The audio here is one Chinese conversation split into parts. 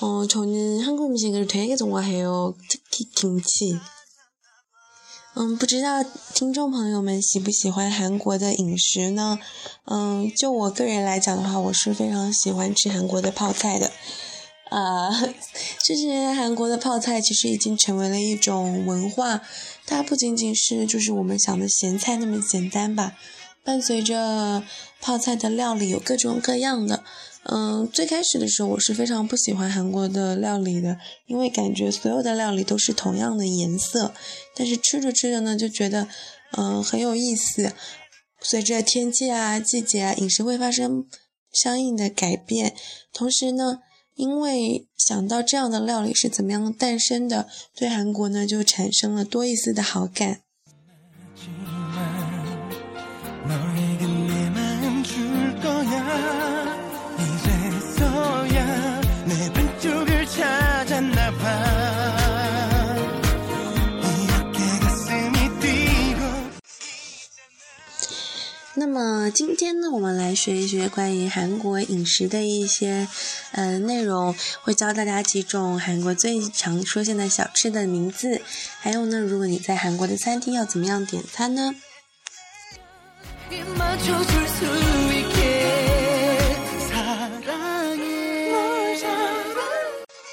어, 저는 한국 음식을 되게 좋아해요. 특히 김치. 嗯，不知道听众朋友们喜不喜欢韩国的饮食呢？嗯，就我个人来讲的话，我是非常喜欢吃韩国的泡菜的。啊、就是韩国的泡菜其实已经成为了一种文化，它不仅仅是就是我们想的咸菜那么简单吧。伴随着泡菜的料理有各种各样的。 嗯，最开始的时候我是非常不喜欢韩国的料理的，因为感觉所有的料理都是同样的颜色。但是吃着吃着呢，就觉得嗯很有意思。随着天气啊、季节啊，饮食会发生相应的改变。同时呢，因为想到这样的料理是怎么样诞生的，对韩国呢就产生了多一丝的好感。那么今天呢，我们来学一学关于韩国饮食的一些呃内容，会教大家几种韩国最常出现的小吃的名字。还有呢，如果你在韩国的餐厅要怎么样点餐呢？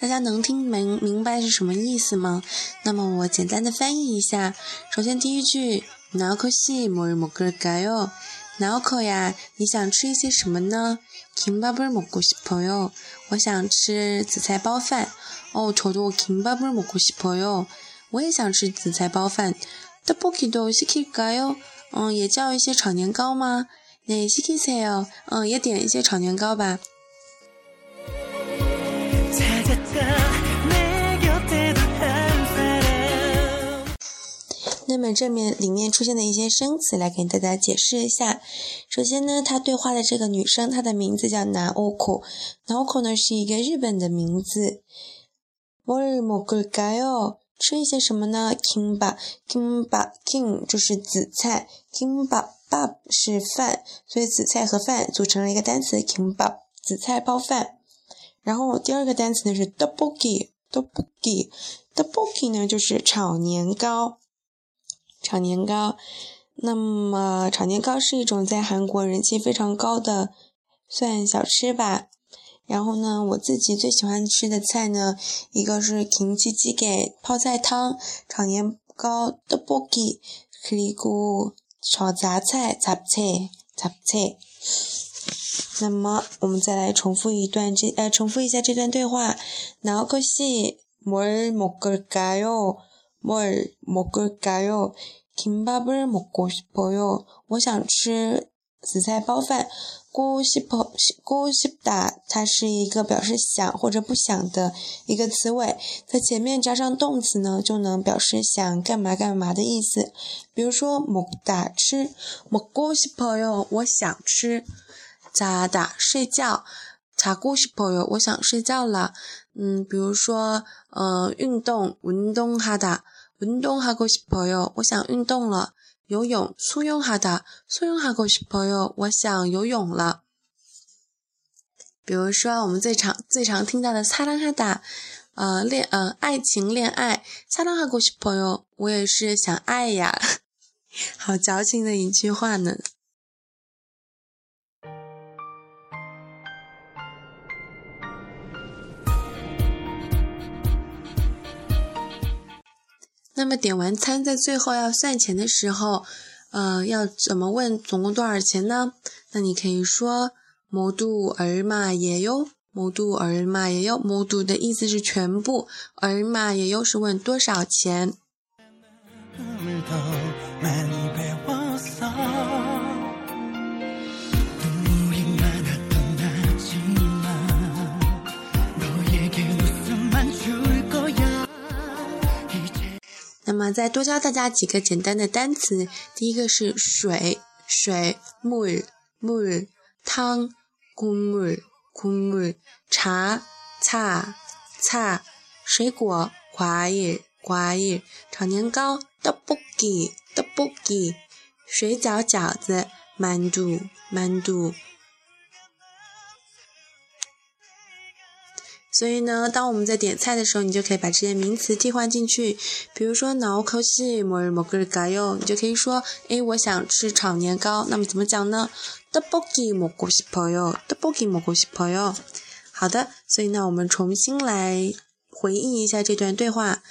大家能听明明白是什么意思吗？那么我简单的翻译一下。首先第一句，나커시뭘먹을까요？나커呀，你想吃一些什么呢？김밥을먹고싶어요。我想吃紫菜包饭。哦，저도김밥을먹고싶어요。我也想吃紫菜包饭。떡볶이도시킬까요？嗯，也叫一些炒年糕吗？네시키세요。嗯，也点一些炒年糕吧。 那么这面里面出现的一些生词来给大家解释一下。首先呢，她对话的这个女生，她的名字叫나오코。나오코呢是一个日本的名字。뭘먹을까요？吃一些什么呢？kimba kimba kim 就是紫菜，kimba bab 是饭，所以紫菜和饭组成了一个单词 kimba 紫菜包饭。然后第二个单词呢是 tteokbokki tteokbokki tteokbokki 呢就是炒年糕。 炒年糕，那么炒年糕是一种在韩国人气非常高的算小吃吧。然后呢，我自己最喜欢吃的菜呢，一个是 kimchi jjigae 泡菜汤、炒年糕 tteokbokki，그리고炒杂菜 잡채 잡채。那么我们再来重复一段这呃重复一下这段对话。나오코시뭘먹을까요？ 뭘 먹을까요？ 김밥을 먹고 싶어요。 我想吃紫菜包饭。고싶어고싶다，它是一个表示想或者不想的一个词尾，在前面加上动词呢，就能表示想干嘛干嘛的意思。比如说먹다吃，먹고싶어요，我想吃。자다睡觉，자고싶어요，我想睡觉了。嗯，比如说呃运动，운동하다。 运动하고싶어요，我想运动了。游泳，수영하다， 수영하고싶어요，我想游泳了。比如说我们最常最常听到的사랑하다， 呃恋呃爱情恋爱，사랑하고싶어요，我也是想爱呀，好矫情的一句话呢。 那么点完餐，在最后要算钱的时候，呃，要怎么问总共多少钱呢？那你可以说“모두얼마예요”，“모두얼마예요”，“모두”的意思是全部，“얼마예요”是问多少钱。 么再多教大家几个简单的单词，第一个是水，水물 물， 汤국물 국물， 茶차 차， 水果과일 과일， 炒年糕떡볶이 떡볶이， 水饺饺子만두 만두。 所以呢，当我们在点菜的时候，你就可以把这些名词替换进去。比如说，나오코시뭐먹을까요？你就可以说，诶，我想吃炒年糕。那么怎么讲呢？떡볶이먹고싶어요。떡볶이먹고싶어요。好的，所以呢，我们重新来回忆一下这段对话。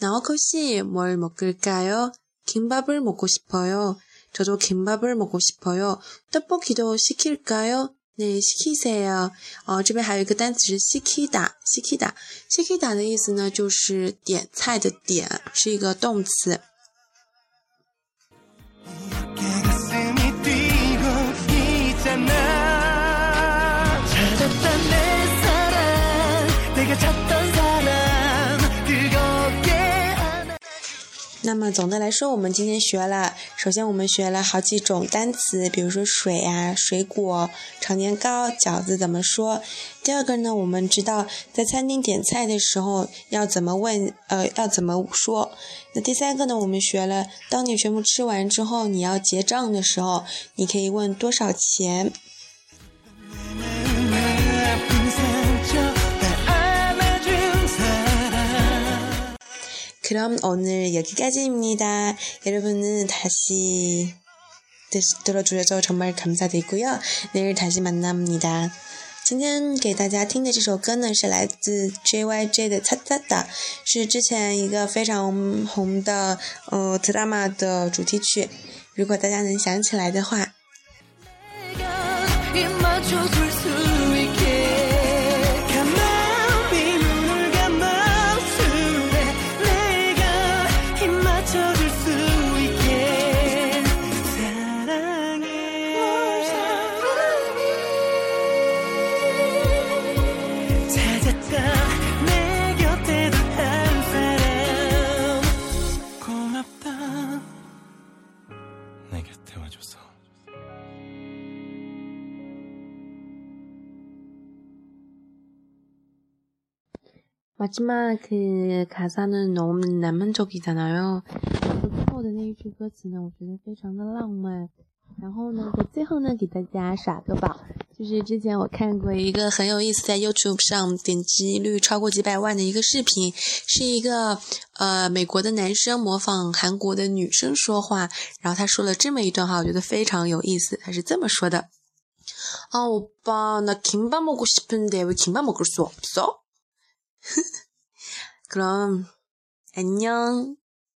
나오코시뭐먹을까요？김밥을먹고싶어요。저도김밥을먹고싶어요。떡볶이도시킬까요？ 那 s h i k i s a y 啊，哦，这边还有一个单词是 s h i k i d a s h i k i d a s h i k i d a 的意思呢，就是点菜的点，是一个动词。那么总的来说，我们今天学了，首先我们学了好几种单词，比如说水啊、水果、炒年糕、饺子怎么说。第二个呢，我们知道在餐厅点菜的时候要怎么问，呃，要怎么说。那第三个呢，我们学了，当你全部吃完之后，你要结账的时候，你可以问多少钱。 그럼 오늘 여기까지입니다. 여러분은 다시 들어주셔서 정말 감사드리고요. 내일 다시 만납니다. 今天给大家听的这首歌呢，是来自 JYJ 的《擦擦哒》，是之前一个非常红的呃 drama 的主题曲。如果大家能想起来的话， 마지막그가사는너무낭만적이잖아요。最后的那一句歌词呢，我觉得非常的浪漫。然后呢，在最后呢，给大家耍个宝，就是之前我看过一个很有意思，在 YouTube 上点击率超过几百万的一个视频，是一个呃美国的男生模仿韩国的女生说话，然后他说了这么一段话，我觉得非常有意思。他是这么说的：啊，오빠나김밥먹고싶은데왜김밥먹을수없어？ 그럼 안녕.